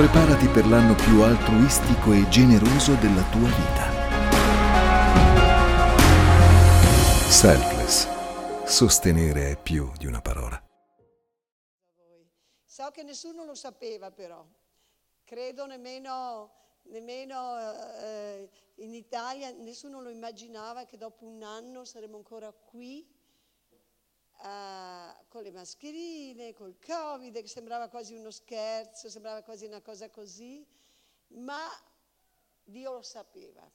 Preparati per l'anno più altruistico e generoso della tua vita. Selfless. Sostenere è più di una parola. So che nessuno lo sapeva però. Credo nemmeno, nemmeno eh, in Italia, nessuno lo immaginava che dopo un anno saremmo ancora qui uh, con le mascherine, col Covid, che sembrava quasi uno scherzo, sembrava quasi una cosa così, ma Dio lo sapeva.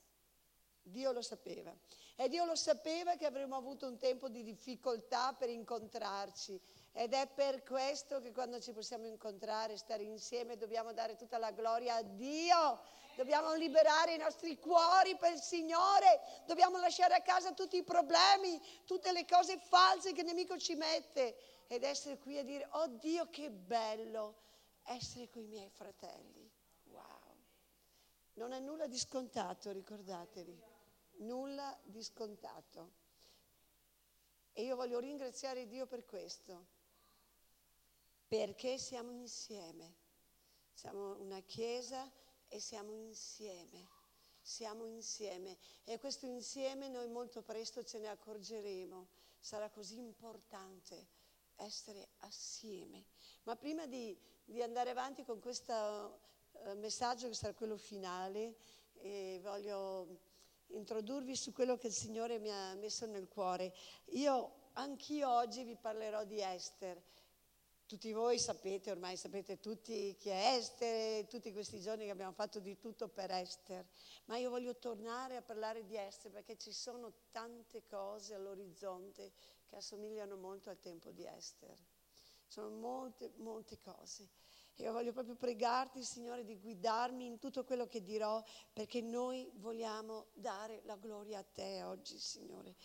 Dio lo sapeva. E Dio lo sapeva che avremmo avuto un tempo di difficoltà per incontrarci. Ed è per questo che quando ci possiamo incontrare, stare insieme, dobbiamo dare tutta la gloria a Dio Dobbiamo liberare i nostri cuori per il Signore. Dobbiamo lasciare a casa tutti i problemi, tutte le cose false che il nemico ci mette ed essere qui a dire, oh Dio che bello essere con i miei fratelli. Wow. Non è nulla di scontato, ricordatevi. Nulla di scontato. E io voglio ringraziare Dio per questo, perché siamo insieme. Siamo una chiesa e siamo insieme, siamo insieme e questo insieme noi molto presto ce ne accorgeremo, sarà così importante essere assieme. Ma prima di, di andare avanti con questo uh, messaggio che sarà quello finale, eh, voglio introdurvi su quello che il Signore mi ha messo nel cuore. Io, anch'io oggi vi parlerò di Esther tutti voi sapete, ormai sapete tutti chi è Esther, tutti questi giorni che abbiamo fatto di tutto per Esther, ma io voglio tornare a parlare di Esther perché ci sono tante cose all'orizzonte che assomigliano molto al tempo di Esther. Sono molte, molte cose. Io voglio proprio pregarti, Signore, di guidarmi in tutto quello che dirò, perché noi vogliamo dare la gloria a te oggi, Signore.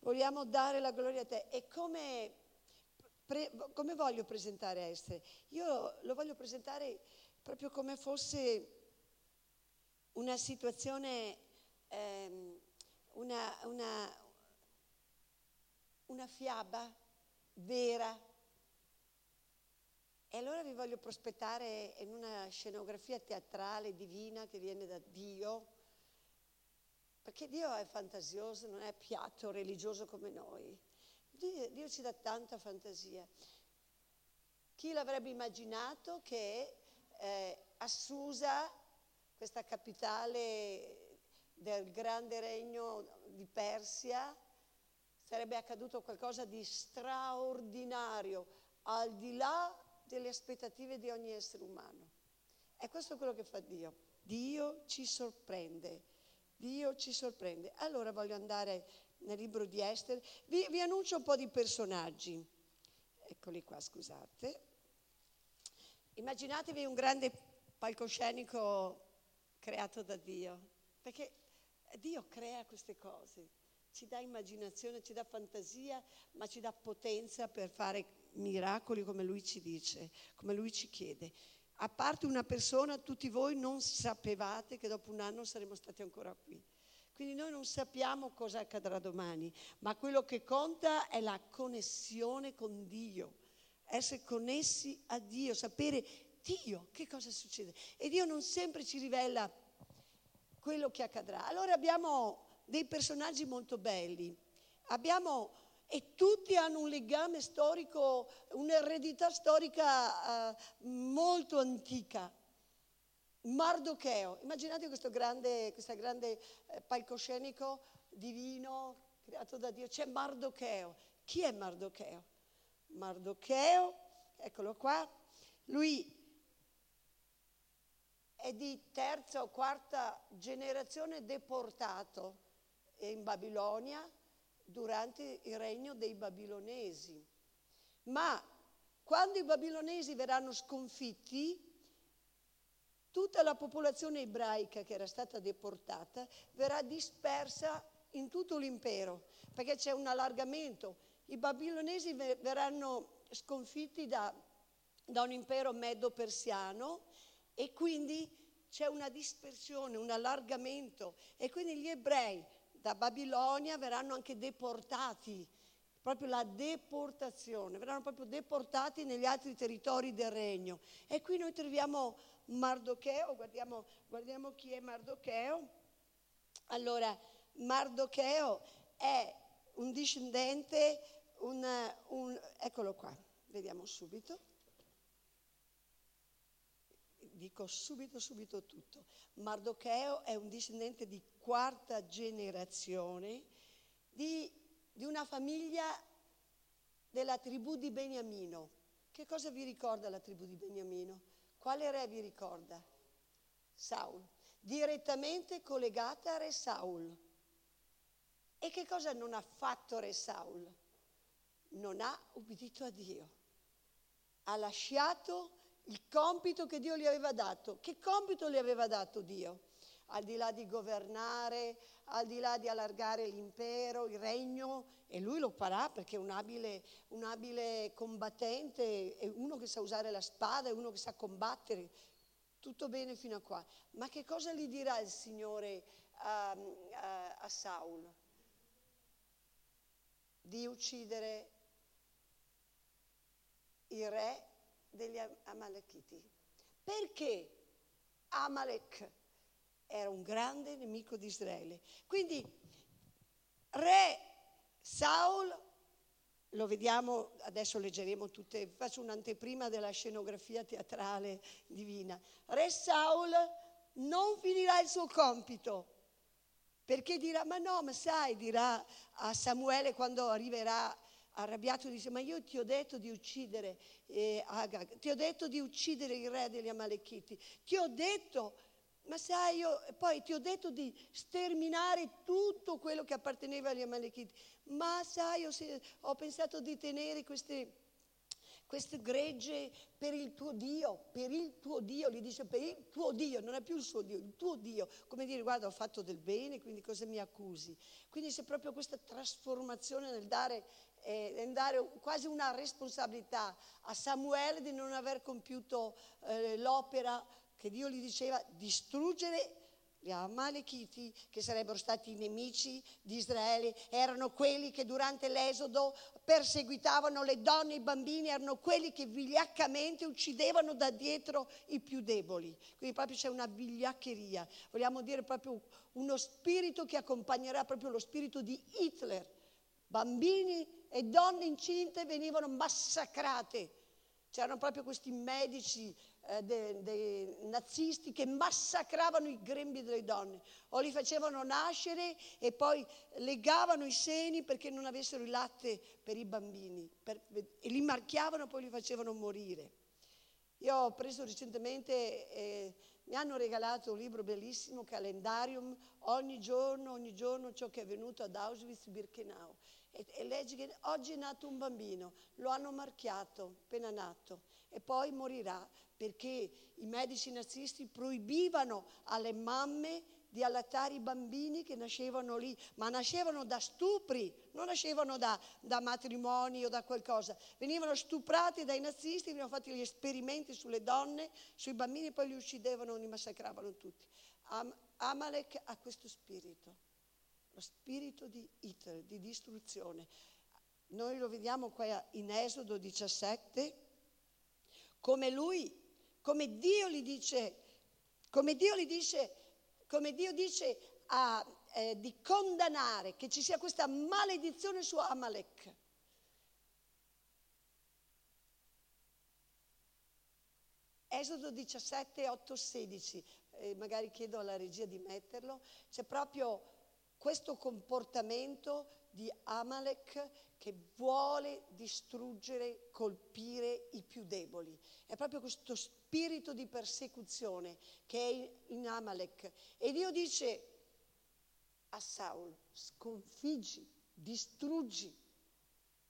Vogliamo dare la gloria a te. E come Pre, come voglio presentare Esther? Io lo voglio presentare proprio come fosse una situazione, ehm, una, una, una fiaba vera. E allora vi voglio prospettare in una scenografia teatrale divina che viene da Dio, perché Dio è fantasioso, non è piatto religioso come noi. Dio, Dio ci dà tanta fantasia. Chi l'avrebbe immaginato che eh, a Susa, questa capitale del grande regno di Persia, sarebbe accaduto qualcosa di straordinario, al di là delle aspettative di ogni essere umano. E questo è quello che fa Dio. Dio ci sorprende. Dio ci sorprende. Allora voglio andare nel libro di Esther. Vi, vi annuncio un po' di personaggi. Eccoli qua, scusate. Immaginatevi un grande palcoscenico creato da Dio, perché Dio crea queste cose, ci dà immaginazione, ci dà fantasia, ma ci dà potenza per fare miracoli come Lui ci dice, come Lui ci chiede. A parte una persona, tutti voi non sapevate che dopo un anno saremmo stati ancora qui. Quindi noi non sappiamo cosa accadrà domani, ma quello che conta è la connessione con Dio, essere connessi a Dio, sapere Dio che cosa succede. E Dio non sempre ci rivela quello che accadrà. Allora abbiamo dei personaggi molto belli, abbiamo, e tutti hanno un legame storico, un'eredità storica uh, molto antica. Mardocheo, immaginate questo grande, questo grande eh, palcoscenico divino creato da Dio, c'è Mardocheo. Chi è Mardocheo? Mardocheo, eccolo qua, lui è di terza o quarta generazione deportato in Babilonia durante il regno dei babilonesi. Ma quando i babilonesi verranno sconfitti, tutta la popolazione ebraica che era stata deportata verrà dispersa in tutto l'impero, perché c'è un allargamento. I babilonesi verranno sconfitti da, da un impero medo-persiano e quindi c'è una dispersione, un allargamento e quindi gli ebrei da Babilonia verranno anche deportati proprio la deportazione, verranno proprio deportati negli altri territori del regno. E qui noi troviamo Mardocheo, guardiamo, guardiamo chi è Mardocheo. Allora, Mardocheo è un discendente, un, un, eccolo qua, vediamo subito. Dico subito, subito tutto. Mardocheo è un discendente di quarta generazione di, di una famiglia della tribù di Beniamino. Che cosa vi ricorda la tribù di Beniamino? Quale re vi ricorda? Saul. Direttamente collegata a re Saul. E che cosa non ha fatto re Saul? Non ha ubbidito a Dio. Ha lasciato il compito che Dio gli aveva dato. Che compito gli aveva dato Dio? Al di là di governare, al di là di allargare l'impero, il regno, e lui lo farà perché è un abile, un abile combattente, è uno che sa usare la spada, è uno che sa combattere. Tutto bene fino a qua. Ma che cosa gli dirà il Signore a, a, a Saul? Di uccidere il re degli Amalekiti. Perché Amalek era un grande nemico di Israele? Quindi re Saul, lo vediamo, adesso leggeremo tutte, faccio un'anteprima della scenografia teatrale divina. Re Saul non finirà il suo compito, perché dirà, ma no, ma sai, dirà a Samuele quando arriverà arrabbiato, dice, ma io ti ho detto di uccidere eh, Agag, ti ho detto di uccidere il re degli Amalechiti, ti ho detto ma sai, io poi ti ho detto di sterminare tutto quello che apparteneva agli Amalekiti. Ma sai, ho, ho pensato di tenere queste, queste gregge per il tuo Dio, per il tuo Dio, gli dice per il tuo Dio, non è più il suo Dio, il tuo Dio. Come dire, guarda, ho fatto del bene, quindi cosa mi accusi? Quindi c'è proprio questa trasformazione nel dare, eh, dare quasi una responsabilità a Samuele di non aver compiuto eh, l'opera che Dio gli diceva distruggere gli Amalekiti, che sarebbero stati i nemici di Israele, erano quelli che durante l'esodo perseguitavano le donne e i bambini, erano quelli che vigliaccamente uccidevano da dietro i più deboli. Quindi proprio c'è una vigliaccheria, vogliamo dire proprio uno spirito che accompagnerà proprio lo spirito di Hitler. Bambini e donne incinte venivano massacrate. C'erano proprio questi medici eh, dei, dei nazisti che massacravano i grembi delle donne o li facevano nascere e poi legavano i seni perché non avessero il latte per i bambini per, e li marchiavano e poi li facevano morire. Io ho preso recentemente, eh, mi hanno regalato un libro bellissimo, Calendarium, ogni giorno, ogni giorno ciò che è avvenuto ad Auschwitz-Birkenau. E, e leggi che oggi è nato un bambino, lo hanno marchiato, appena nato, e poi morirà perché i medici nazisti proibivano alle mamme di allattare i bambini che nascevano lì, ma nascevano da stupri, non nascevano da, da matrimoni o da qualcosa. Venivano stuprati dai nazisti, venivano fatti gli esperimenti sulle donne, sui bambini, poi li uccidevano, li massacravano tutti. Am- Amalek ha questo spirito, spirito di Hitler, di distruzione. Noi lo vediamo qua in Esodo 17, come lui come Dio gli dice, come Dio gli dice, come Dio dice a, eh, di condannare che ci sia questa maledizione su Amalek. Esodo 17, 8, 16, eh, magari chiedo alla regia di metterlo, c'è proprio questo comportamento di Amalek che vuole distruggere, colpire i più deboli. È proprio questo spirito di persecuzione che è in Amalek. E Dio dice a Saul, sconfiggi, distruggi,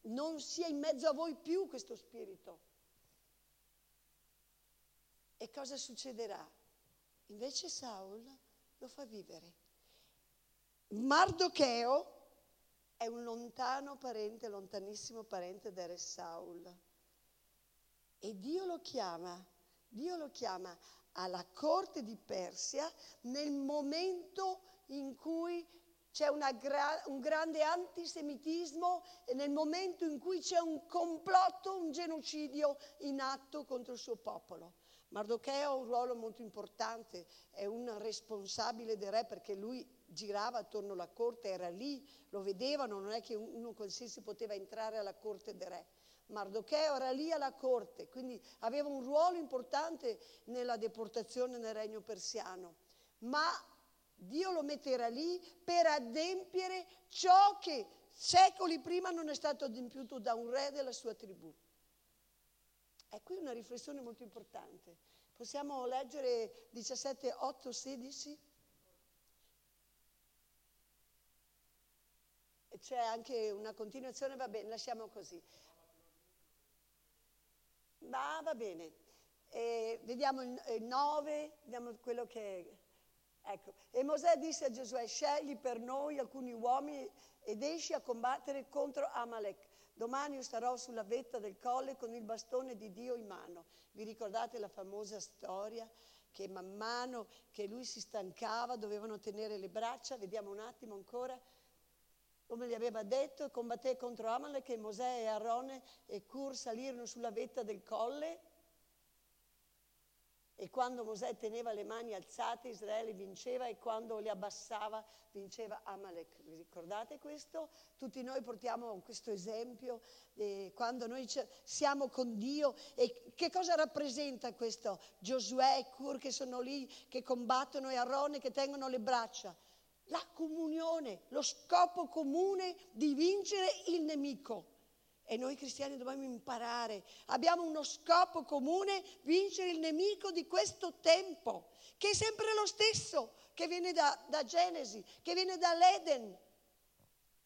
non sia in mezzo a voi più questo spirito. E cosa succederà? Invece Saul lo fa vivere. Mardocheo è un lontano parente, lontanissimo parente del re Saul. E Dio lo chiama, Dio lo chiama alla corte di Persia nel momento in cui c'è gra- un grande antisemitismo nel momento in cui c'è un complotto, un genocidio in atto contro il suo popolo. Mardocheo ha un ruolo molto importante, è un responsabile del re perché lui girava attorno alla corte, era lì, lo vedevano, non è che uno qualsiasi poteva entrare alla corte del re. Mardocheo era lì alla corte, quindi aveva un ruolo importante nella deportazione nel regno persiano. Ma Dio lo metterà lì per adempiere ciò che secoli prima non è stato adempiuto da un re della sua tribù. È qui una riflessione molto importante. Possiamo leggere 17, 8, 16? C'è anche una continuazione, va bene, lasciamo così. Ma va bene. E vediamo il 9, vediamo quello che... Ecco. E Mosè disse a Giosuè, scegli per noi alcuni uomini ed esci a combattere contro Amalek. Domani io starò sulla vetta del colle con il bastone di Dio in mano. Vi ricordate la famosa storia che man mano che lui si stancava dovevano tenere le braccia? Vediamo un attimo ancora. Come gli aveva detto, combatté contro Amalek e Mosè e Aarone e Cur salirono sulla vetta del colle e quando Mosè teneva le mani alzate Israele vinceva e quando le abbassava vinceva Amalek. Vi ricordate questo? Tutti noi portiamo questo esempio eh, quando noi siamo con Dio e che cosa rappresenta questo? Giosuè e Cur che sono lì, che combattono e Arone che tengono le braccia. La comunione, lo scopo comune di vincere il nemico. E noi cristiani dobbiamo imparare. Abbiamo uno scopo comune, vincere il nemico di questo tempo, che è sempre lo stesso, che viene da, da Genesi, che viene dall'Eden.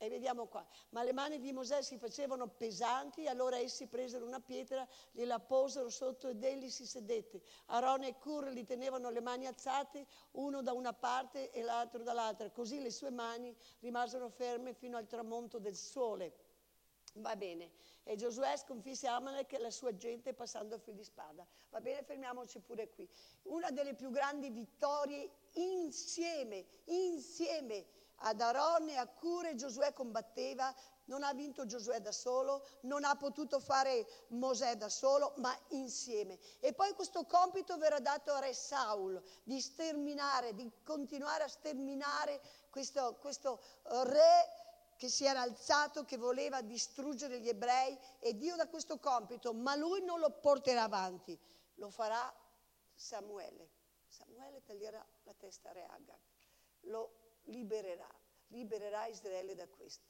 E vediamo qua, ma le mani di Mosè si facevano pesanti, allora essi presero una pietra, gliela posero sotto ed egli si sedette. Aaron e Cur gli tenevano le mani alzate, uno da una parte e l'altro dall'altra, così le sue mani rimasero ferme fino al tramonto del sole. Va bene. E Giosuè sconfisse Amalek e la sua gente passando a fil di spada. Va bene, fermiamoci pure qui. Una delle più grandi vittorie insieme, insieme ad Aaron e a Cure Giosuè combatteva. Non ha vinto Giosuè da solo, non ha potuto fare Mosè da solo, ma insieme. E poi questo compito verrà dato a Re Saul di sterminare, di continuare a sterminare questo, questo re che si era alzato, che voleva distruggere gli ebrei e Dio dà questo compito, ma lui non lo porterà avanti, lo farà Samuele. Samuele taglierà la testa a Re Agag, lo libererà, libererà Israele da questo.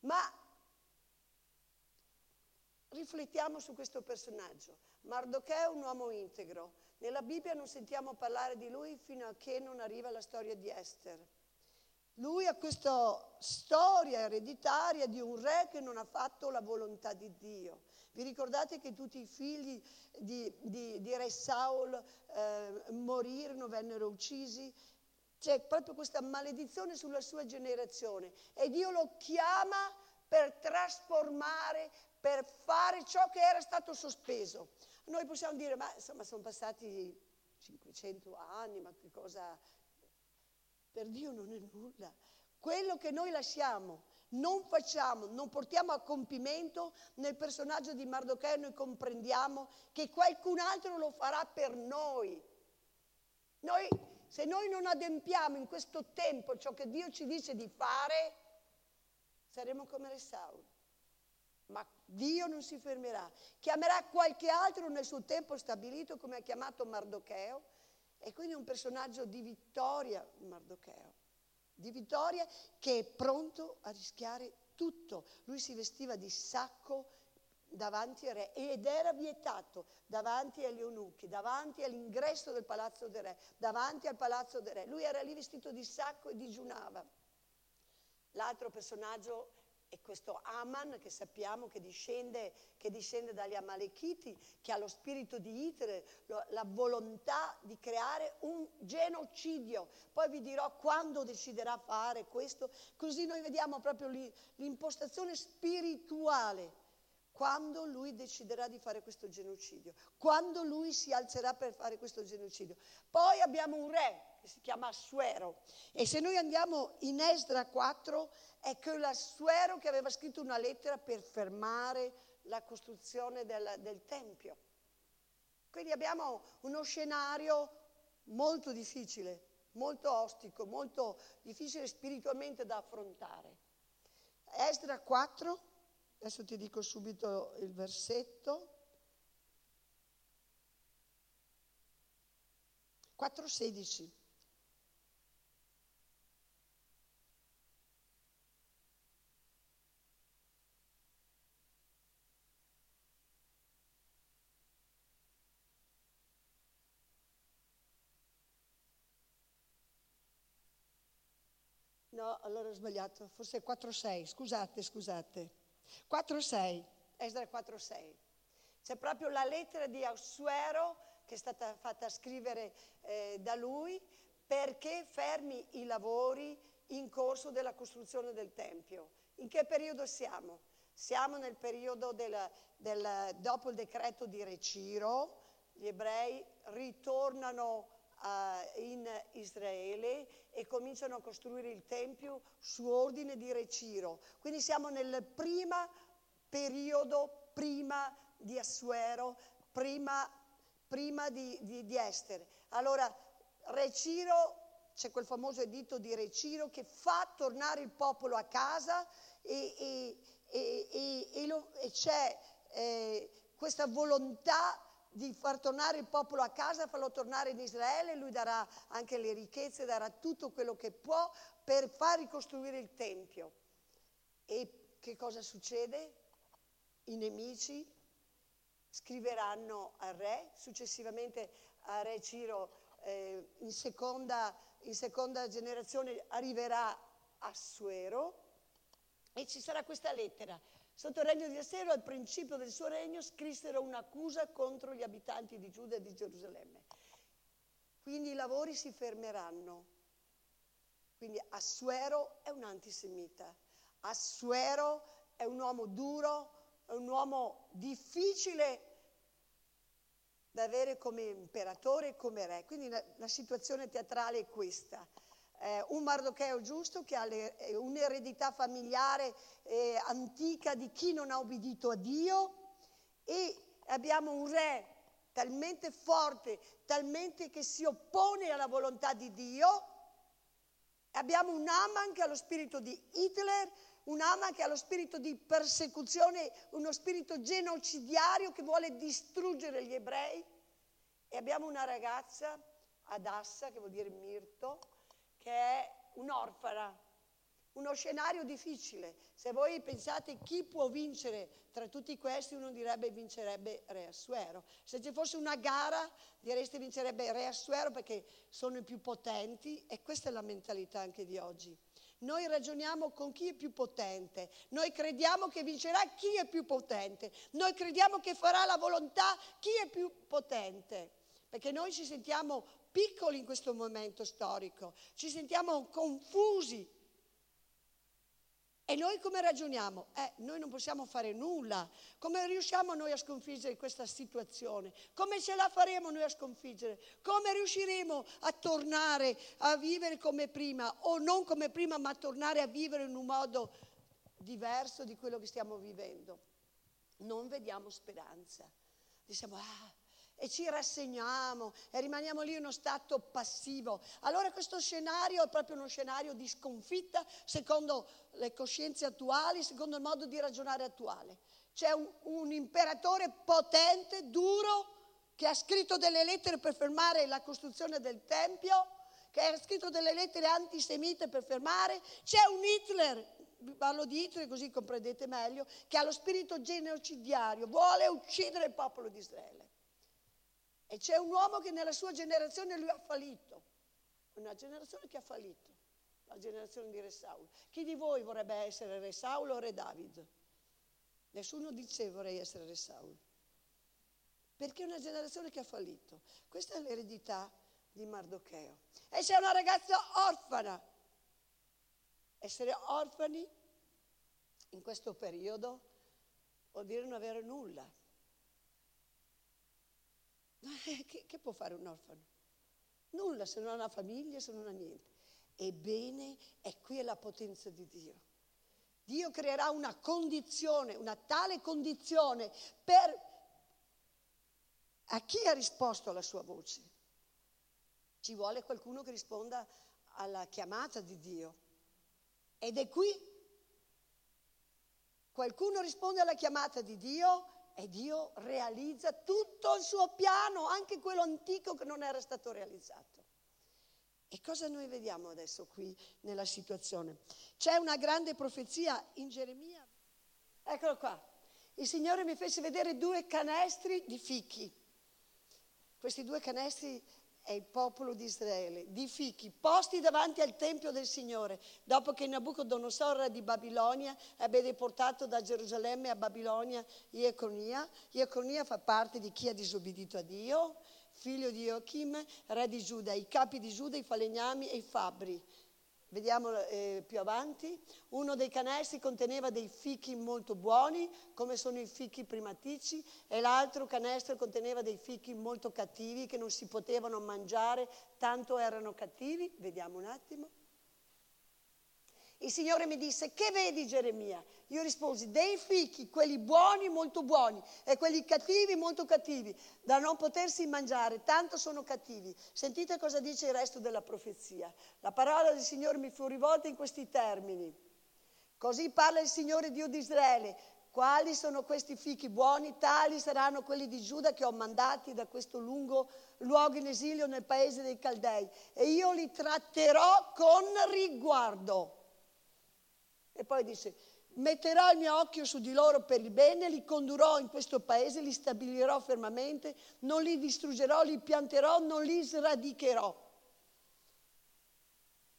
Ma riflettiamo su questo personaggio. Mardochè è un uomo integro. Nella Bibbia non sentiamo parlare di lui fino a che non arriva la storia di Esther. Lui ha questa storia ereditaria di un re che non ha fatto la volontà di Dio. Vi ricordate che tutti i figli di, di, di re Saul eh, morirono, vennero uccisi? C'è proprio questa maledizione sulla sua generazione e Dio lo chiama per trasformare, per fare ciò che era stato sospeso. Noi possiamo dire, ma insomma sono passati 500 anni, ma che cosa per Dio non è nulla. Quello che noi lasciamo, non facciamo, non portiamo a compimento nel personaggio di Mardocheo, noi comprendiamo che qualcun altro lo farà per noi. Noi, se noi non adempiamo in questo tempo ciò che Dio ci dice di fare, saremo come le Saul. Ma Dio non si fermerà. Chiamerà qualche altro nel suo tempo stabilito, come ha chiamato Mardocheo, e quindi è un personaggio di vittoria, Mardocheo, di vittoria che è pronto a rischiare tutto. Lui si vestiva di sacco davanti al re ed era vietato davanti agli eunuchi, davanti all'ingresso del palazzo del re, davanti al palazzo del re. Lui era lì vestito di sacco e digiunava. L'altro personaggio e questo Aman che sappiamo che discende, che discende dagli Amalechiti, che ha lo spirito di Itere, la volontà di creare un genocidio. Poi vi dirò quando deciderà fare questo, così noi vediamo proprio l'impostazione spirituale quando lui deciderà di fare questo genocidio, quando lui si alzerà per fare questo genocidio. Poi abbiamo un re che si chiama Assuero. E se noi andiamo in Esdra 4, è quell'Assuero che aveva scritto una lettera per fermare la costruzione del, del Tempio. Quindi abbiamo uno scenario molto difficile, molto ostico, molto difficile spiritualmente da affrontare. Esdra 4, adesso ti dico subito il versetto. 4,16. No, allora ho sbagliato, forse 4-6, scusate, scusate. 4-6, Esdra 4-6. C'è proprio la lettera di Assuero che è stata fatta scrivere eh, da lui perché fermi i lavori in corso della costruzione del Tempio. In che periodo siamo? Siamo nel periodo del, del, dopo il decreto di Reciro, gli ebrei ritornano uh, in Israele e cominciano a costruire il Tempio su ordine di Reciro. Quindi siamo nel primo periodo, prima di Assuero, prima, prima di, di, di Estere. Allora, Reciro, c'è quel famoso editto di Reciro che fa tornare il popolo a casa e, e, e, e lo, c'è eh, questa volontà di far tornare il popolo a casa, farlo tornare in Israele, lui darà anche le ricchezze, darà tutto quello che può per far ricostruire il Tempio. E che cosa succede? I nemici scriveranno al re, successivamente a re Ciro eh, in, seconda, in seconda generazione arriverà Assuero e ci sarà questa lettera Sotto il regno di Assero, al principio del suo regno, scrissero un'accusa contro gli abitanti di Giuda e di Gerusalemme. Quindi i lavori si fermeranno. Quindi Assuero è un antisemita. Assuero è un uomo duro, è un uomo difficile da avere come imperatore e come re. Quindi la, la situazione teatrale è questa eh, un Mardocheo giusto che ha le, eh, un'eredità familiare eh, antica di chi non ha obbedito a Dio e abbiamo un re talmente forte, talmente che si oppone alla volontà di Dio. Abbiamo un Aman che ha lo spirito di Hitler, un Aman che ha lo spirito di persecuzione, uno spirito genocidario che vuole distruggere gli ebrei. E abbiamo una ragazza, Adassa, che vuol dire Mirto, che è un'orfana, uno scenario difficile. Se voi pensate chi può vincere tra tutti questi, uno direbbe vincerebbe Re Assuero. Se ci fosse una gara, direste vincerebbe Re Assuero perché sono i più potenti e questa è la mentalità anche di oggi. Noi ragioniamo con chi è più potente, noi crediamo che vincerà chi è più potente, noi crediamo che farà la volontà chi è più potente, perché noi ci sentiamo piccoli in questo momento storico, ci sentiamo confusi. E noi come ragioniamo? Eh, noi non possiamo fare nulla. Come riusciamo noi a sconfiggere questa situazione? Come ce la faremo noi a sconfiggere? Come riusciremo a tornare a vivere come prima o non come prima, ma tornare a vivere in un modo diverso di quello che stiamo vivendo? Non vediamo speranza. Diciamo, ah, e ci rassegniamo e rimaniamo lì in uno stato passivo. Allora questo scenario è proprio uno scenario di sconfitta secondo le coscienze attuali, secondo il modo di ragionare attuale. C'è un, un imperatore potente, duro, che ha scritto delle lettere per fermare la costruzione del Tempio, che ha scritto delle lettere antisemite per fermare. C'è un Hitler, parlo di Hitler così comprendete meglio, che ha lo spirito genocidario, vuole uccidere il popolo di Israele. E c'è un uomo che nella sua generazione lui ha fallito, una generazione che ha fallito, la generazione di Re Saulo. Chi di voi vorrebbe essere Re Saulo o Re David? Nessuno dice vorrei essere Re Saulo. Perché è una generazione che ha fallito. Questa è l'eredità di Mardocheo. E c'è una ragazza orfana. Essere orfani in questo periodo vuol dire non avere nulla. Che, che può fare un orfano? Nulla se non ha famiglia, se non ha niente. Ebbene, è qui la potenza di Dio. Dio creerà una condizione, una tale condizione per a chi ha risposto alla sua voce. Ci vuole qualcuno che risponda alla chiamata di Dio. Ed è qui. Qualcuno risponde alla chiamata di Dio e Dio realizza tutto il suo piano, anche quello antico che non era stato realizzato. E cosa noi vediamo adesso qui nella situazione? C'è una grande profezia in Geremia. Eccolo qua. Il Signore mi fece vedere due canestri di fichi. Questi due canestri è il popolo di Israele, di fichi, posti davanti al Tempio del Signore, dopo che Nabucodonosor di Babilonia ebbe deportato da Gerusalemme a Babilonia Ieconia. Ieconia fa parte di chi ha disobbedito a Dio, figlio di Joachim, re di Giuda, i capi di Giuda, i falegnami e i fabbri. Vediamo eh, più avanti. Uno dei canestri conteneva dei fichi molto buoni, come sono i fichi primatici, e l'altro canestro conteneva dei fichi molto cattivi che non si potevano mangiare, tanto erano cattivi. Vediamo un attimo. Il Signore mi disse, che vedi Geremia? Io risposi, dei fichi, quelli buoni, molto buoni, e quelli cattivi, molto cattivi, da non potersi mangiare, tanto sono cattivi. Sentite cosa dice il resto della profezia. La parola del Signore mi fu rivolta in questi termini. Così parla il Signore Dio di Israele. Quali sono questi fichi buoni? Tali saranno quelli di Giuda che ho mandati da questo lungo luogo in esilio nel paese dei Caldei. E io li tratterò con riguardo. E poi dice, metterò il mio occhio su di loro per il bene, li condurrò in questo paese, li stabilirò fermamente, non li distruggerò, li pianterò, non li sradicherò.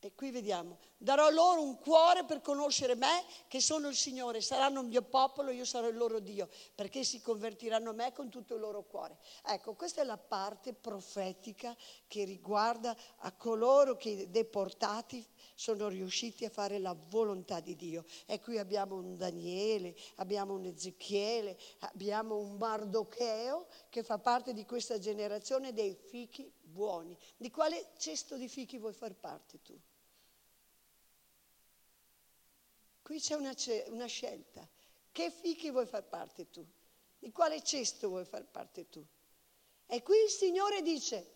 E qui vediamo, darò loro un cuore per conoscere me, che sono il Signore, saranno il mio popolo, io sarò il loro Dio, perché si convertiranno a me con tutto il loro cuore. Ecco, questa è la parte profetica che riguarda a coloro che deportati sono riusciti a fare la volontà di Dio. E qui abbiamo un Daniele, abbiamo un Ezechiele, abbiamo un Mardocheo che fa parte di questa generazione dei fichi buoni. Di quale cesto di fichi vuoi far parte tu? Qui c'è una, una scelta. Che fichi vuoi far parte tu? Di quale cesto vuoi far parte tu? E qui il Signore dice,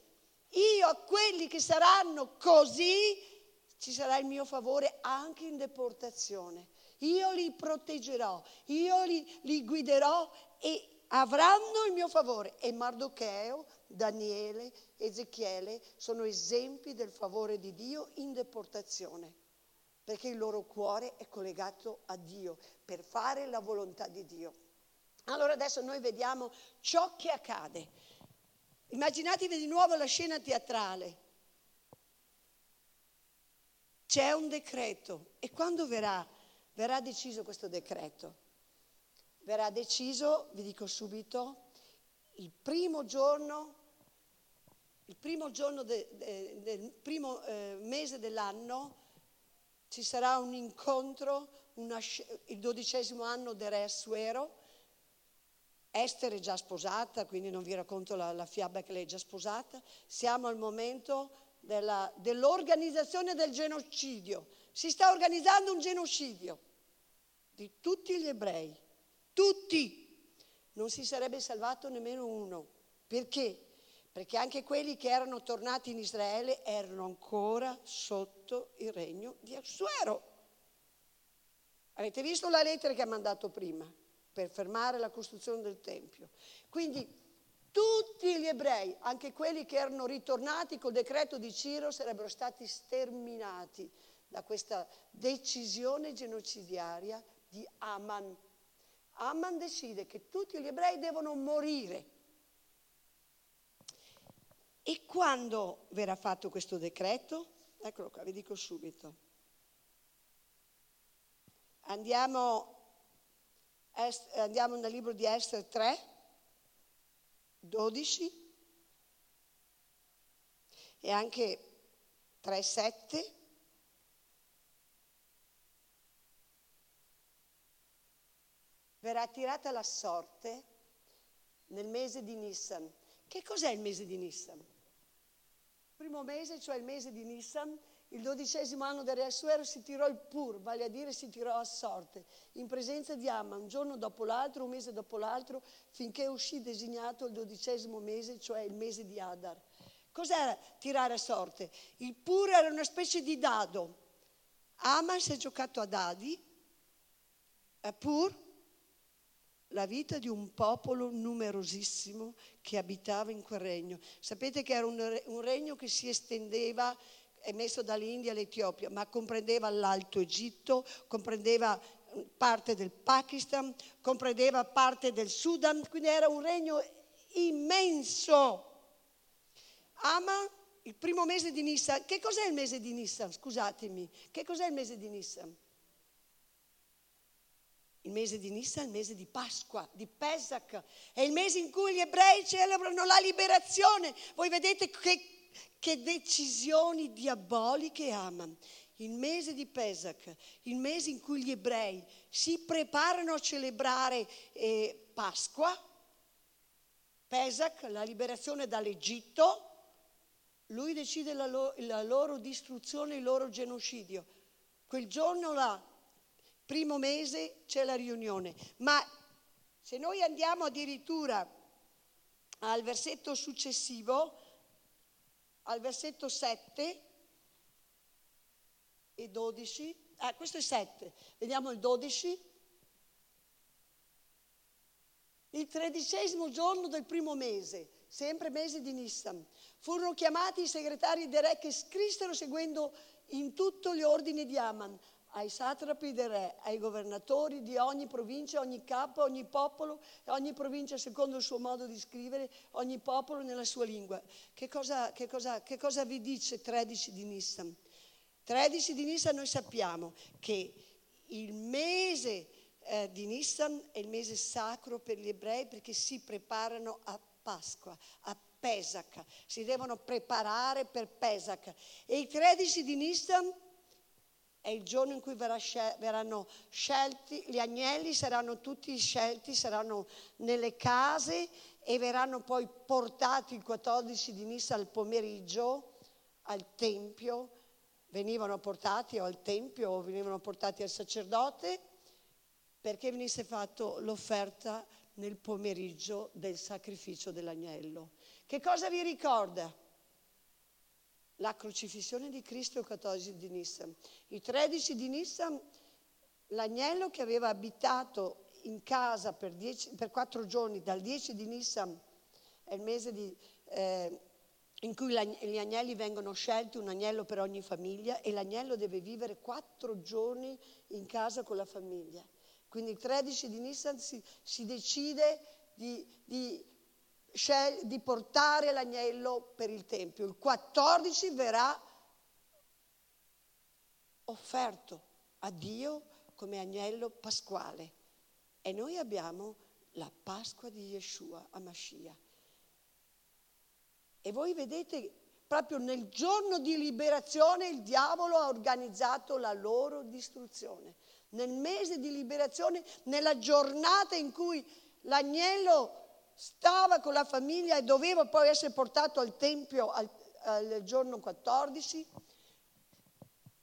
io a quelli che saranno così ci sarà il mio favore anche in deportazione. Io li proteggerò, io li, li guiderò e avranno il mio favore. E Mardocheo, Daniele, Ezechiele sono esempi del favore di Dio in deportazione, perché il loro cuore è collegato a Dio per fare la volontà di Dio. Allora adesso noi vediamo ciò che accade. Immaginatevi di nuovo la scena teatrale. C'è un decreto e quando verrà? Verrà deciso questo decreto. Verrà deciso, vi dico subito, il primo giorno, il primo giorno de, de, del primo eh, mese dell'anno ci sarà un incontro, una, il dodicesimo anno del re Assuero. Esther è già sposata, quindi non vi racconto la, la fiaba che lei è già sposata. Siamo al momento della, dell'organizzazione del genocidio. Si sta organizzando un genocidio di tutti gli ebrei, tutti. Non si sarebbe salvato nemmeno uno. Perché? Perché anche quelli che erano tornati in Israele erano ancora sotto il regno di Assuero. Avete visto la lettera che ha mandato prima per fermare la costruzione del Tempio. Quindi tutti gli ebrei, anche quelli che erano ritornati col decreto di Ciro, sarebbero stati sterminati da questa decisione genocidiaria di Aman. Aman decide che tutti gli ebrei devono morire. E quando verrà fatto questo decreto? Eccolo qua, vi dico subito. Andiamo, andiamo nel libro di Esther 3. 12 e anche 3,7. Verrà tirata la sorte nel mese di Nissan. Che cos'è il mese di Nissan? Primo mese, cioè il mese di Nissan, il dodicesimo anno del re Assuero si tirò il pur, vale a dire si tirò a sorte, in presenza di Amma, un giorno dopo l'altro, un mese dopo l'altro, finché uscì designato il dodicesimo mese, cioè il mese di Adar. Cos'era tirare a sorte? Il pur era una specie di dado. Amma si è giocato a dadi, a pur la vita di un popolo numerosissimo che abitava in quel regno. Sapete che era un, un regno che si estendeva emesso dall'India all'Etiopia, ma comprendeva l'Alto Egitto, comprendeva parte del Pakistan, comprendeva parte del Sudan, quindi era un regno immenso. Ama il primo mese di Nissan. Che cos'è il mese di Nissan? Scusatemi, che cos'è il mese di Nissan? Il mese di Nissan è il mese di Pasqua, di Pesach, è il mese in cui gli ebrei celebrano la liberazione. Voi vedete che che decisioni diaboliche ama. Il mese di Pesach, il mese in cui gli ebrei si preparano a celebrare eh, Pasqua, Pesach, la liberazione dall'Egitto, lui decide la, lo- la loro distruzione, il loro genocidio. Quel giorno là, primo mese, c'è la riunione. Ma se noi andiamo addirittura al versetto successivo, al versetto 7 e 12. Ah, questo è 7. Vediamo il 12. Il tredicesimo giorno del primo mese, sempre mese di Nissan, furono chiamati i segretari del re che scrissero seguendo in tutto gli ordini di Aman ai satrapi del re, ai governatori di ogni provincia, ogni capo, ogni popolo, ogni provincia secondo il suo modo di scrivere, ogni popolo nella sua lingua. Che cosa, che cosa, che cosa vi dice 13 di Nissan? 13 di Nissan noi sappiamo che il mese eh, di Nissan è il mese sacro per gli ebrei perché si preparano a Pasqua, a Pesach, si devono preparare per Pesach. E i 13 di Nissan è il giorno in cui verranno scelti, gli agnelli saranno tutti scelti, saranno nelle case e verranno poi portati il 14 di Nissa al pomeriggio al Tempio, venivano portati o al Tempio o venivano portati al sacerdote perché venisse fatta l'offerta nel pomeriggio del sacrificio dell'agnello. Che cosa vi ricorda? La crocifissione di Cristo il 14 di Nissan. Il 13 di Nissan, l'agnello che aveva abitato in casa per, dieci, per quattro giorni, dal 10 di Nissan, è il mese di, eh, in cui gli agnelli vengono scelti, un agnello per ogni famiglia, e l'agnello deve vivere quattro giorni in casa con la famiglia. Quindi il 13 di Nissan si, si decide di, di di portare l'agnello per il Tempio. Il 14 verrà offerto a Dio come agnello pasquale. E noi abbiamo la Pasqua di Yeshua a Mashiach. E voi vedete, proprio nel giorno di liberazione il diavolo ha organizzato la loro distruzione. Nel mese di liberazione, nella giornata in cui l'agnello stava con la famiglia e doveva poi essere portato al Tempio al, al giorno 14,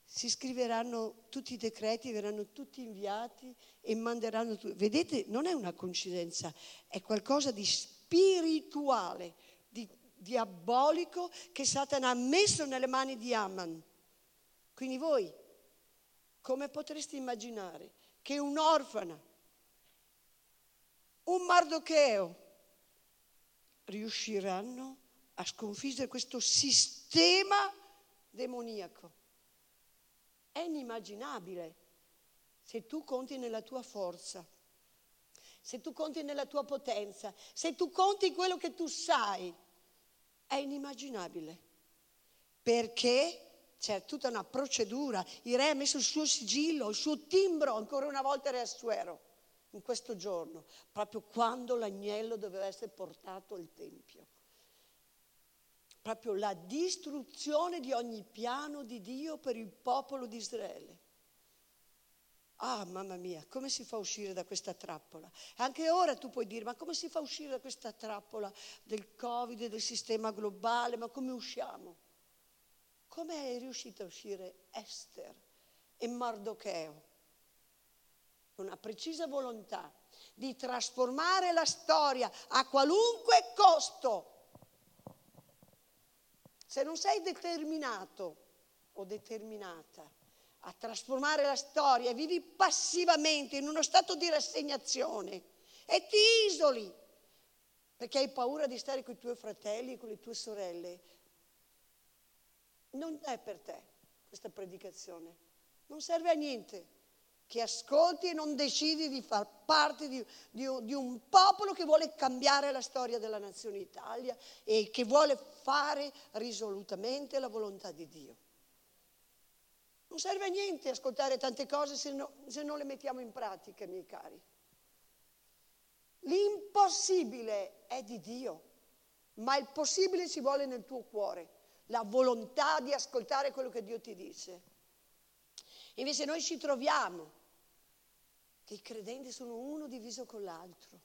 si scriveranno tutti i decreti, verranno tutti inviati e manderanno tutti. Vedete, non è una coincidenza, è qualcosa di spirituale, di diabolico che Satana ha messo nelle mani di Amman. Quindi voi, come potreste immaginare che un'orfana, un Mardocheo, riusciranno a sconfiggere questo sistema demoniaco. È inimmaginabile se tu conti nella tua forza, se tu conti nella tua potenza, se tu conti quello che tu sai. È inimmaginabile. Perché c'è tutta una procedura. Il re ha messo il suo sigillo, il suo timbro, ancora una volta Re Assuero in questo giorno, proprio quando l'agnello doveva essere portato al Tempio. Proprio la distruzione di ogni piano di Dio per il popolo di Israele. Ah, mamma mia, come si fa a uscire da questa trappola? Anche ora tu puoi dire, ma come si fa a uscire da questa trappola del Covid, del sistema globale, ma come usciamo? Come è riuscita a uscire Esther e Mardocheo? Con una precisa volontà di trasformare la storia a qualunque costo. Se non sei determinato o determinata a trasformare la storia, vivi passivamente in uno stato di rassegnazione e ti isoli perché hai paura di stare con i tuoi fratelli e con le tue sorelle. Non è per te questa predicazione, non serve a niente che ascolti e non decidi di far parte di, di, di, un popolo che vuole cambiare la storia della nazione Italia e che vuole fare risolutamente la volontà di Dio. Non serve a niente ascoltare tante cose se, no, se non le mettiamo in pratica, miei cari. L'impossibile è di Dio, ma il possibile ci vuole nel tuo cuore, la volontà di ascoltare quello che Dio ti dice. Invece noi ci troviamo che i credenti sono uno diviso con l'altro.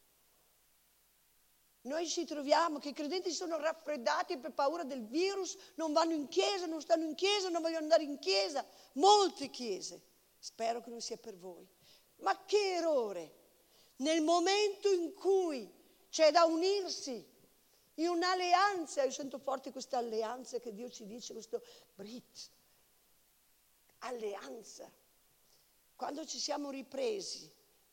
Noi ci troviamo che i credenti sono raffreddati per paura del virus, non vanno in chiesa, non stanno in chiesa, non vogliono andare in chiesa. Molte chiese. Spero che non sia per voi. Ma che errore! Nel momento in cui c'è da unirsi in un'alleanza, io sento forte questa alleanza che Dio ci dice, questo Brit, alleanza. Quando ci siamo ripresi,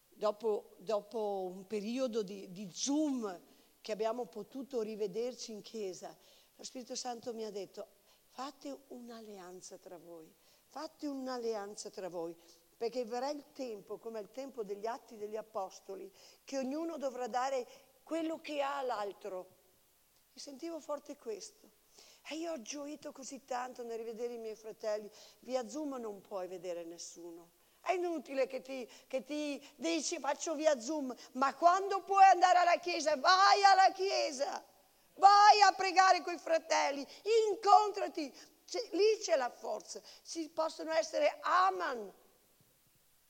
dopo, dopo un periodo di, di Zoom, che abbiamo potuto rivederci in chiesa, lo Spirito Santo mi ha detto, fate un'alleanza tra voi, fate un'alleanza tra voi, perché verrà il tempo, come il tempo degli atti degli apostoli, che ognuno dovrà dare quello che ha all'altro. E sentivo forte questo. E io ho gioito così tanto nel rivedere i miei fratelli. Via Zoom non puoi vedere nessuno. È inutile che ti, che ti dici faccio via Zoom, ma quando puoi andare alla chiesa, vai alla chiesa, vai a pregare con i fratelli, incontrati, c'è, lì c'è la forza. Ci possono essere Aman,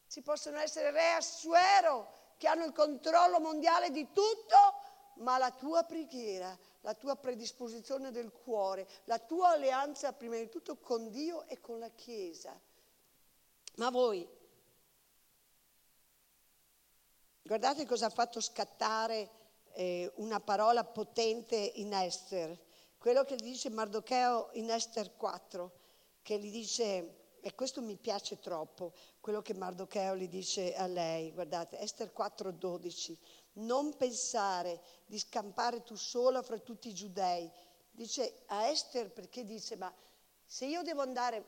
ci possono essere Re Assuero che hanno il controllo mondiale di tutto, ma la tua preghiera la tua predisposizione del cuore, la tua alleanza prima di tutto con Dio e con la Chiesa. Ma voi, guardate cosa ha fatto scattare eh, una parola potente in Esther, quello che dice Mardocheo in Esther 4, che gli dice, e questo mi piace troppo, quello che Mardocheo gli dice a lei, guardate, Esther 4, 12 non pensare di scampare tu sola fra tutti i giudei. Dice a Esther perché dice, ma se io devo andare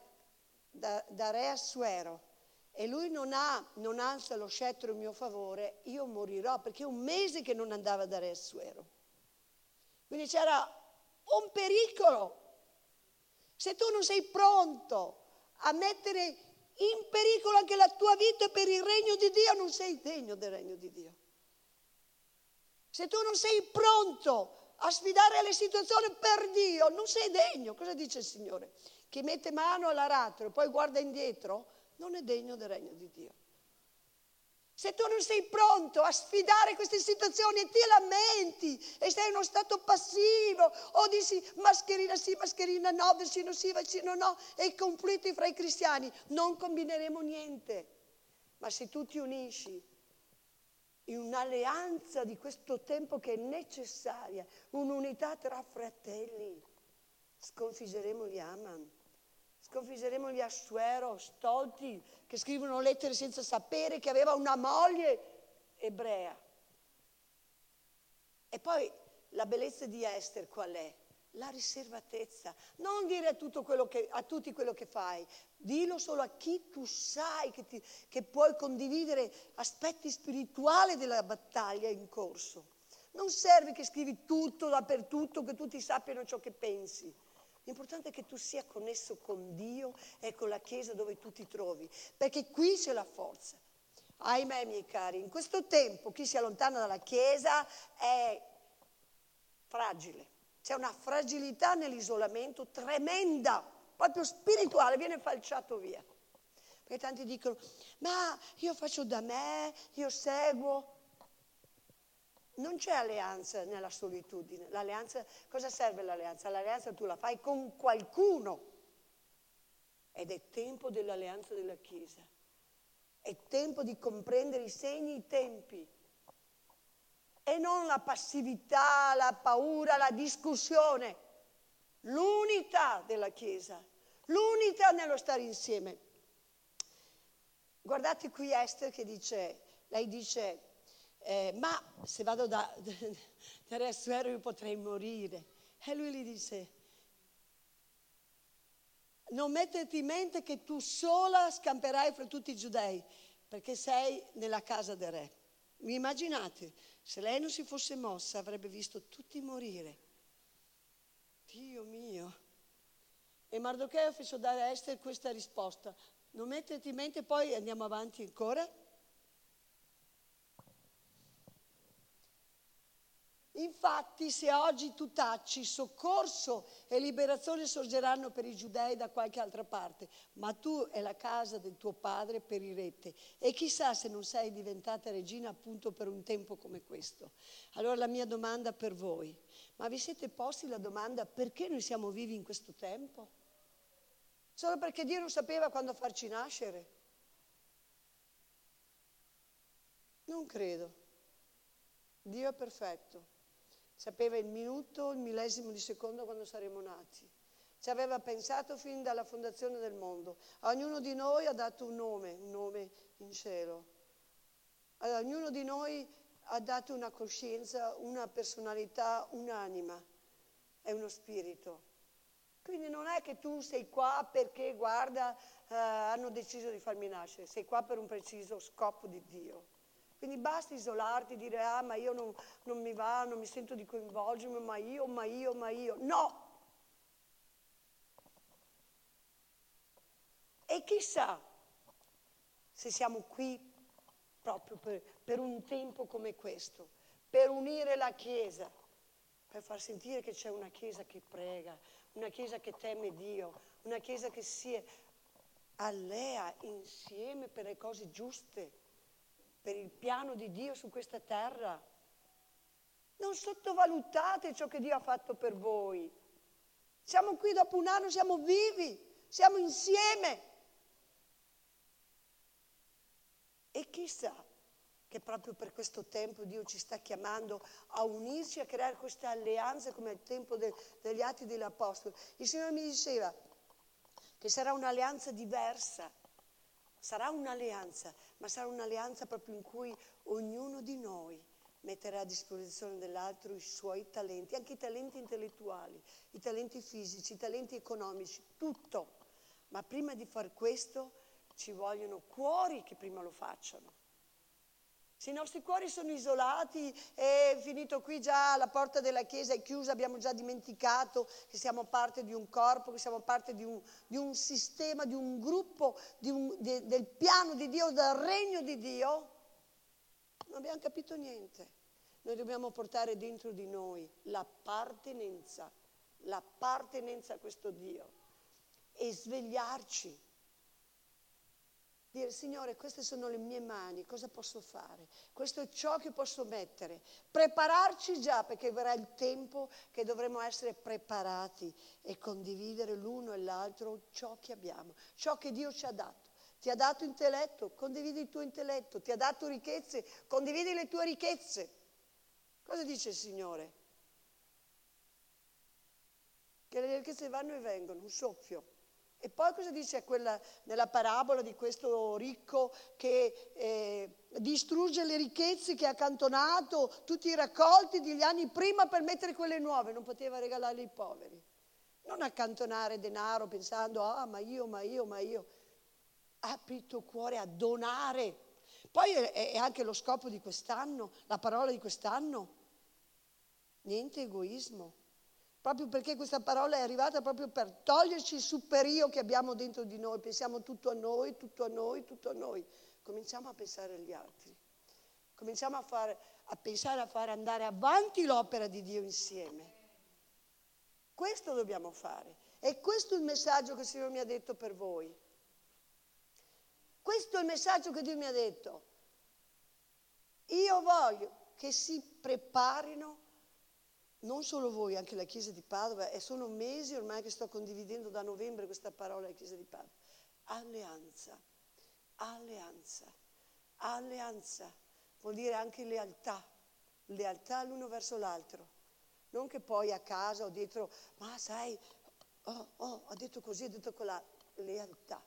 da, da re Assuero e lui non, ha, non alza lo scettro in mio favore, io morirò, perché è un mese che non andava da re Assuero. Quindi c'era un pericolo. Se tu non sei pronto a mettere in pericolo anche la tua vita per il regno di Dio, non sei degno del regno di Dio. Se tu non sei pronto a sfidare le situazioni per Dio, non sei degno. Cosa dice il Signore? Chi mette mano all'aratro e poi guarda indietro, non è degno del regno di Dio. Se tu non sei pronto a sfidare queste situazioni e ti lamenti e sei in uno stato passivo o dici mascherina sì, mascherina no, vaccino sì, vaccino no e conflitti fra i cristiani, non combineremo niente. Ma se tu ti unisci in un'alleanza di questo tempo che è necessaria, un'unità tra fratelli. Sconfiggeremo gli Aman, sconfiggeremo gli Assuero, stolti, che scrivono lettere senza sapere che aveva una moglie ebrea. E poi la bellezza di Esther qual è? La riservatezza. Non dire a, che, a tutti quello che fai, Dillo solo a chi tu sai che, ti, che puoi condividere aspetti spirituali della battaglia in corso. Non serve che scrivi tutto dappertutto, che tutti sappiano ciò che pensi. L'importante è che tu sia connesso con Dio e con la Chiesa dove tu ti trovi, perché qui c'è la forza. Ahimè, miei cari, in questo tempo chi si allontana dalla Chiesa è fragile. C'è una fragilità nell'isolamento tremenda proprio spirituale, viene falciato via. Perché tanti dicono, ma io faccio da me, io seguo. Non c'è alleanza nella solitudine. L'alleanza, cosa serve l'alleanza? L'alleanza tu la fai con qualcuno. ed è tempo dell'alleanza della Chiesa. È tempo di comprendere i segni, i tempi e non la passività, la paura, la discussione, l'unità della Chiesa, l'unità nello stare insieme. Guardate qui Esther che dice, lei dice, eh, ma se vado da, da Re Assuero io potrei morire. E lui gli dice, non metterti in mente che tu sola scamperai fra tutti i giudei, perché sei nella casa del re. Mi immaginate, se lei non si fosse mossa avrebbe visto tutti morire. Dio mio. E Mardocheo fece dare a Esther questa risposta. Non metterti in mente, poi andiamo avanti ancora. Infatti, se oggi tu tacci, soccorso e liberazione sorgeranno per i giudei da qualche altra parte, ma tu e la casa del tuo padre perirete. E chissà se non sei diventata regina appunto per un tempo come questo. Allora la mia domanda per voi, ma vi siete posti la domanda perché noi siamo vivi in questo tempo? Solo perché Dio non sapeva quando farci nascere? Non credo. Dio è perfetto sapeva il minuto, il millesimo di secondo quando saremo nati. Ci aveva pensato fin dalla fondazione del mondo. A ognuno di noi ha dato un nome, un nome in cielo. A ognuno di noi ha dato una coscienza, una personalità, un'anima e uno spirito. Quindi non è che tu sei qua perché, guarda, eh, hanno deciso di farmi nascere, sei qua per un preciso scopo di Dio. Quindi basta isolarti, dire ah ma io non, non mi va, non mi sento di coinvolgermi, ma io, ma io, ma io. No! E chissà se siamo qui proprio per, per un tempo come questo, per unire la Chiesa, per far sentire che c'è una Chiesa che prega, una Chiesa che teme Dio, una Chiesa che si allea insieme per le cose giuste per il piano di Dio su questa terra. Non sottovalutate ciò che Dio ha fatto per voi. Siamo qui dopo un anno, siamo vivi, siamo insieme. E chissà che proprio per questo tempo Dio ci sta chiamando a unirci, a creare queste alleanze come al tempo de, degli atti degli apostoli. Il Signore mi diceva che sarà un'alleanza diversa, sarà un'alleanza, ma sarà un'alleanza proprio in cui ognuno di noi metterà a disposizione dell'altro i suoi talenti, anche i talenti intellettuali, i talenti fisici, i talenti economici, tutto. Ma prima di far questo ci vogliono cuori che prima lo facciano. Se i nostri cuori sono isolati, è finito qui già la porta della chiesa è chiusa, abbiamo già dimenticato che siamo parte di un corpo, che siamo parte di un, di un sistema, di un gruppo, di un, di, del piano di Dio, del regno di Dio, non abbiamo capito niente. Noi dobbiamo portare dentro di noi l'appartenenza, l'appartenenza a questo Dio e svegliarci Dire, Signore, queste sono le mie mani, cosa posso fare? Questo è ciò che posso mettere. Prepararci già, perché verrà il tempo che dovremo essere preparati e condividere l'uno e l'altro ciò che abbiamo, ciò che Dio ci ha dato. Ti ha dato intelletto, condividi il tuo intelletto. Ti ha dato ricchezze, condividi le tue ricchezze. Cosa dice il Signore? Che le ricchezze vanno e vengono, un soffio. E poi cosa dice quella, nella parabola di questo ricco che eh, distrugge le ricchezze che ha accantonato, tutti i raccolti degli anni prima per mettere quelle nuove, non poteva regalarle ai poveri. Non accantonare denaro pensando, ah ma io, ma io, ma io. Apri il tuo cuore a donare. Poi è, è anche lo scopo di quest'anno, la parola di quest'anno. Niente egoismo proprio perché questa parola è arrivata proprio per toglierci il superio che abbiamo dentro di noi, pensiamo tutto a noi, tutto a noi, tutto a noi. Cominciamo a pensare agli altri, cominciamo a, fare, a pensare a fare andare avanti l'opera di Dio insieme. Questo dobbiamo fare e questo è il messaggio che il Signore mi ha detto per voi. Questo è il messaggio che Dio mi ha detto. Io voglio che si preparino non solo voi, anche la Chiesa di Padova, e sono mesi ormai che sto condividendo da novembre questa parola alla Chiesa di Padova, alleanza, alleanza, alleanza. Vuol dire anche lealtà, lealtà l'uno verso l'altro. Non che poi a casa o dietro, ma sai, oh, oh, ha detto così, ha detto quella, lealtà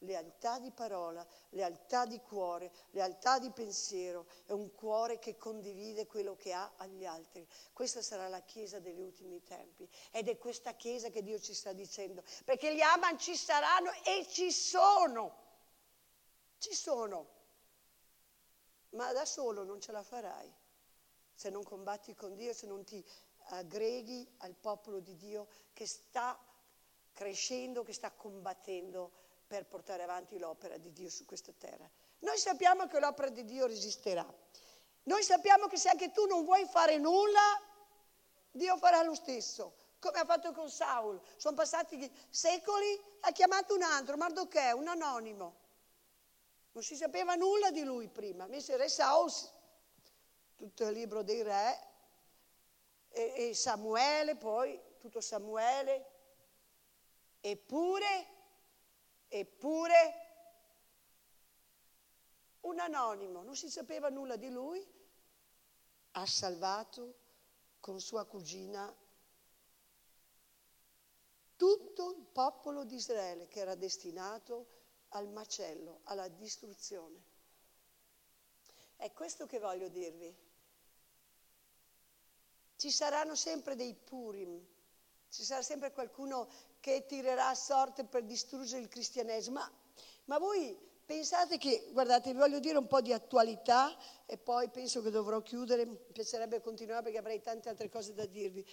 lealtà di parola, lealtà di cuore, lealtà di pensiero, è un cuore che condivide quello che ha agli altri. Questa sarà la Chiesa degli ultimi tempi ed è questa Chiesa che Dio ci sta dicendo, perché gli Aman ci saranno e ci sono, ci sono, ma da solo non ce la farai se non combatti con Dio, se non ti aggreghi al popolo di Dio che sta crescendo, che sta combattendo per portare avanti l'opera di Dio su questa terra. Noi sappiamo che l'opera di Dio resisterà. Noi sappiamo che se anche tu non vuoi fare nulla, Dio farà lo stesso, come ha fatto con Saul. Sono passati secoli, ha chiamato un altro, Mardochè, un anonimo. Non si sapeva nulla di lui prima, invece re Saul, tutto il libro dei re, e, e Samuele, poi tutto Samuele, eppure Eppure un anonimo, non si sapeva nulla di lui, ha salvato con sua cugina tutto il popolo di Israele che era destinato al macello, alla distruzione. È questo che voglio dirvi. Ci saranno sempre dei purim, ci sarà sempre qualcuno che tirerà a sorte per distruggere il cristianesimo. Ma, ma voi pensate che, guardate, vi voglio dire un po' di attualità e poi penso che dovrò chiudere, mi piacerebbe continuare perché avrei tante altre cose da dirvi.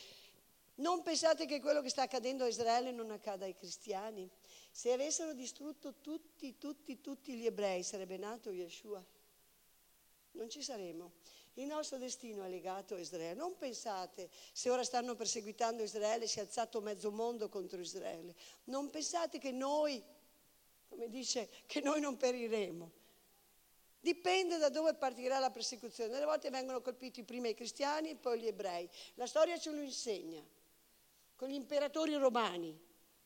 Non pensate che quello che sta accadendo a Israele non accada ai cristiani. Se avessero distrutto tutti, tutti, tutti gli ebrei sarebbe nato Yeshua. Non ci saremo. Il nostro destino è legato a Israele. Non pensate, se ora stanno perseguitando Israele, si è alzato mezzo mondo contro Israele. Non pensate che noi, come dice, che noi non periremo. Dipende da dove partirà la persecuzione. Delle volte vengono colpiti prima i cristiani e poi gli ebrei. La storia ce lo insegna. Con gli imperatori romani,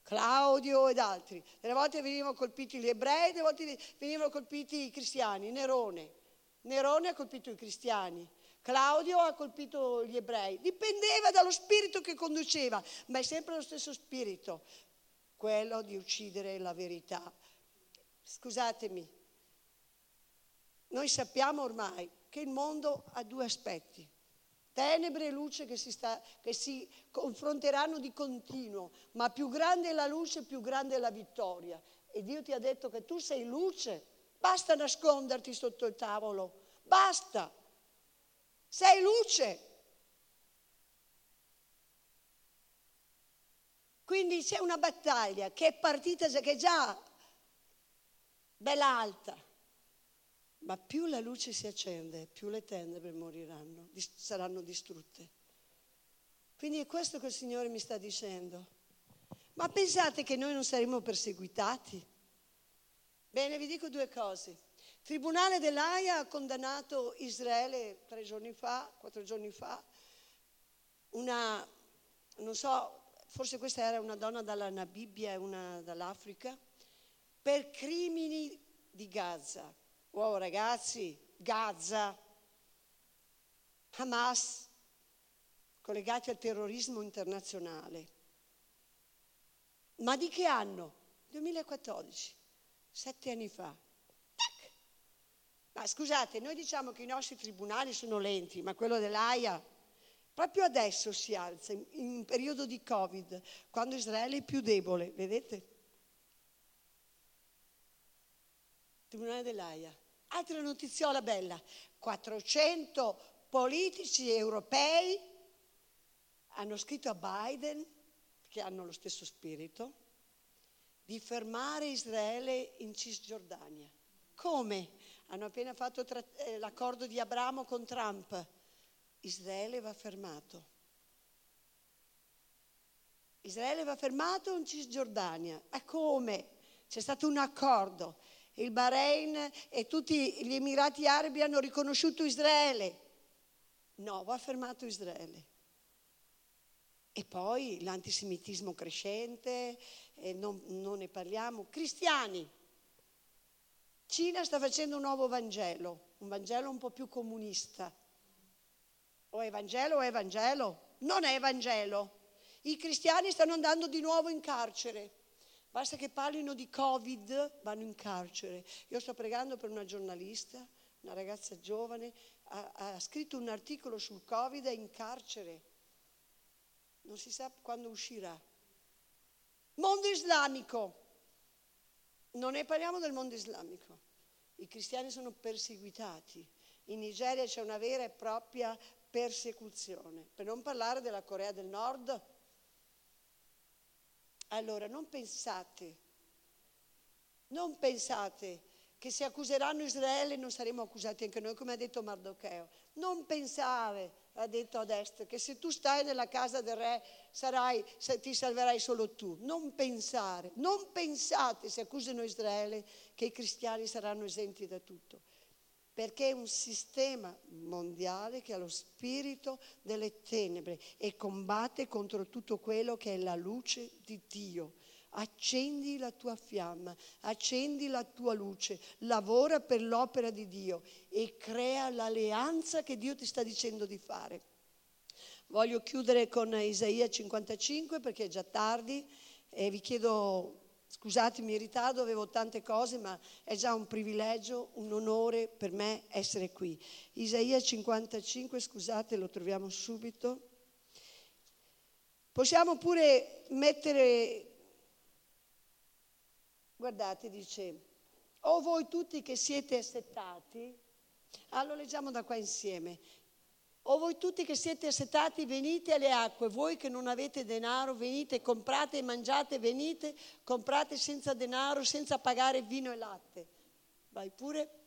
Claudio ed altri. Delle volte venivano colpiti gli ebrei, delle volte venivano colpiti i cristiani, Nerone. Nerone ha colpito i cristiani, Claudio ha colpito gli ebrei. Dipendeva dallo spirito che conduceva, ma è sempre lo stesso spirito, quello di uccidere la verità. Scusatemi, noi sappiamo ormai che il mondo ha due aspetti, tenebre e luce che si, sta, che si confronteranno di continuo, ma più grande è la luce, più grande è la vittoria. E Dio ti ha detto che tu sei luce Basta nasconderti sotto il tavolo, basta. Sei luce. Quindi c'è una battaglia che è partita, che è già bella alta, ma più la luce si accende, più le tenebre moriranno, saranno distrutte. Quindi è questo che il Signore mi sta dicendo. Ma pensate che noi non saremo perseguitati? Bene, vi dico due cose. Il Tribunale dell'AIA ha condannato Israele tre giorni fa, quattro giorni fa, una, non so, forse questa era una donna dalla Namibia e una dall'Africa, per crimini di Gaza. Wow ragazzi, Gaza, Hamas, collegati al terrorismo internazionale. Ma di che anno? 2014 sette anni fa. Ma scusate, noi diciamo che i nostri tribunali sono lenti, ma quello dell'AIA proprio adesso si alza, in, in periodo di Covid, quando Israele è più debole, vedete? Tribunale dell'AIA. Altra notiziola bella, 400 politici europei hanno scritto a Biden, che hanno lo stesso spirito, di fermare Israele in Cisgiordania. Come? Hanno appena fatto tra- eh, l'accordo di Abramo con Trump. Israele va fermato. Israele va fermato in Cisgiordania. Ma come? C'è stato un accordo. Il Bahrain e tutti gli Emirati Arabi hanno riconosciuto Israele. No, va fermato Israele. E poi l'antisemitismo crescente, eh, non, non ne parliamo. Cristiani. Cina sta facendo un nuovo Vangelo, un Vangelo un po' più comunista. O è Vangelo o è Vangelo? Non è Vangelo. I cristiani stanno andando di nuovo in carcere. Basta che parlino di Covid, vanno in carcere. Io sto pregando per una giornalista, una ragazza giovane, ha, ha scritto un articolo sul Covid, è in carcere. Non si sa quando uscirà. Mondo islamico. Non ne parliamo del mondo islamico. I cristiani sono perseguitati. In Nigeria c'è una vera e propria persecuzione. Per non parlare della Corea del Nord, allora non pensate, non pensate che se accuseranno Israele non saremo accusati anche noi, come ha detto Mardocheo. Non pensare, ha detto ad est, che se tu stai nella casa del re sarai, ti salverai solo tu. Non pensare, non pensate se accusano Israele che i cristiani saranno esenti da tutto perché è un sistema mondiale che ha lo spirito delle tenebre e combatte contro tutto quello che è la luce di Dio. Accendi la tua fiamma, accendi la tua luce, lavora per l'opera di Dio e crea l'alleanza che Dio ti sta dicendo di fare. Voglio chiudere con Isaia 55 perché è già tardi e vi chiedo Scusatemi il ritardo, avevo tante cose, ma è già un privilegio, un onore per me essere qui. Isaia 55, scusate, lo troviamo subito. Possiamo pure mettere, guardate, dice, o voi tutti che siete assettati, ah, lo leggiamo da qua insieme, o voi tutti che siete assetati, venite alle acque, voi che non avete denaro, venite, comprate e mangiate, venite, comprate senza denaro, senza pagare vino e latte. Vai pure.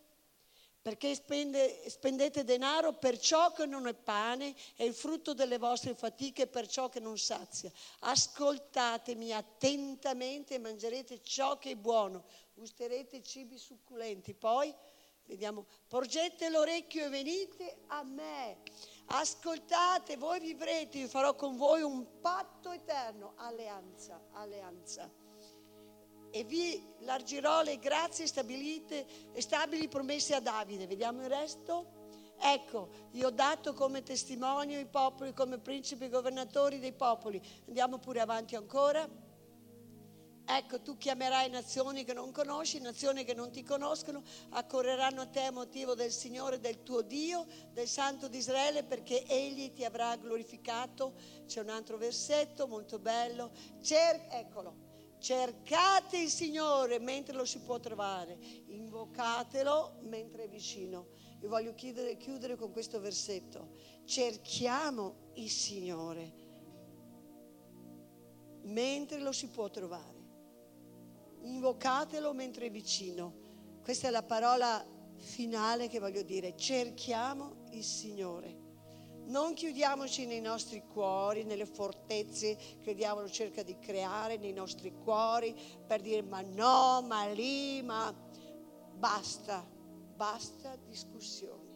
Perché spende, spendete denaro per ciò che non è pane e il frutto delle vostre fatiche per ciò che non sazia. Ascoltatemi attentamente e mangerete ciò che è buono, gusterete cibi succulenti. Poi Vediamo, porgete l'orecchio e venite a me. Ascoltate, voi vivrete, io farò con voi un patto eterno, alleanza, alleanza. E vi largirò le grazie stabilite e stabili promesse a Davide. Vediamo il resto? Ecco, io ho dato come testimonio i popoli, come principi e governatori dei popoli. Andiamo pure avanti ancora. Ecco, tu chiamerai nazioni che non conosci, nazioni che non ti conoscono, accorreranno a te a motivo del Signore, del tuo Dio, del Santo di Israele, perché Egli ti avrà glorificato. C'è un altro versetto molto bello. Cer- eccolo. Cercate il Signore mentre lo si può trovare, invocatelo mentre è vicino. Io voglio chiudere, chiudere con questo versetto. Cerchiamo il Signore mentre lo si può trovare invocatelo mentre è vicino. Questa è la parola finale che voglio dire. Cerchiamo il Signore. Non chiudiamoci nei nostri cuori, nelle fortezze che il diavolo cerca di creare nei nostri cuori per dire ma no, ma lì, ma basta, basta discussioni.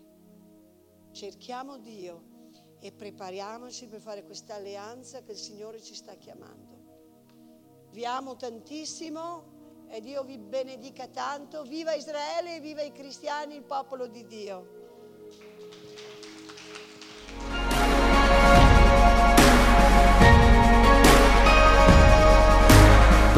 Cerchiamo Dio e prepariamoci per fare questa alleanza che il Signore ci sta chiamando. Vi amo tantissimo e Dio vi benedica tanto. Viva Israele, viva i cristiani, il popolo di Dio.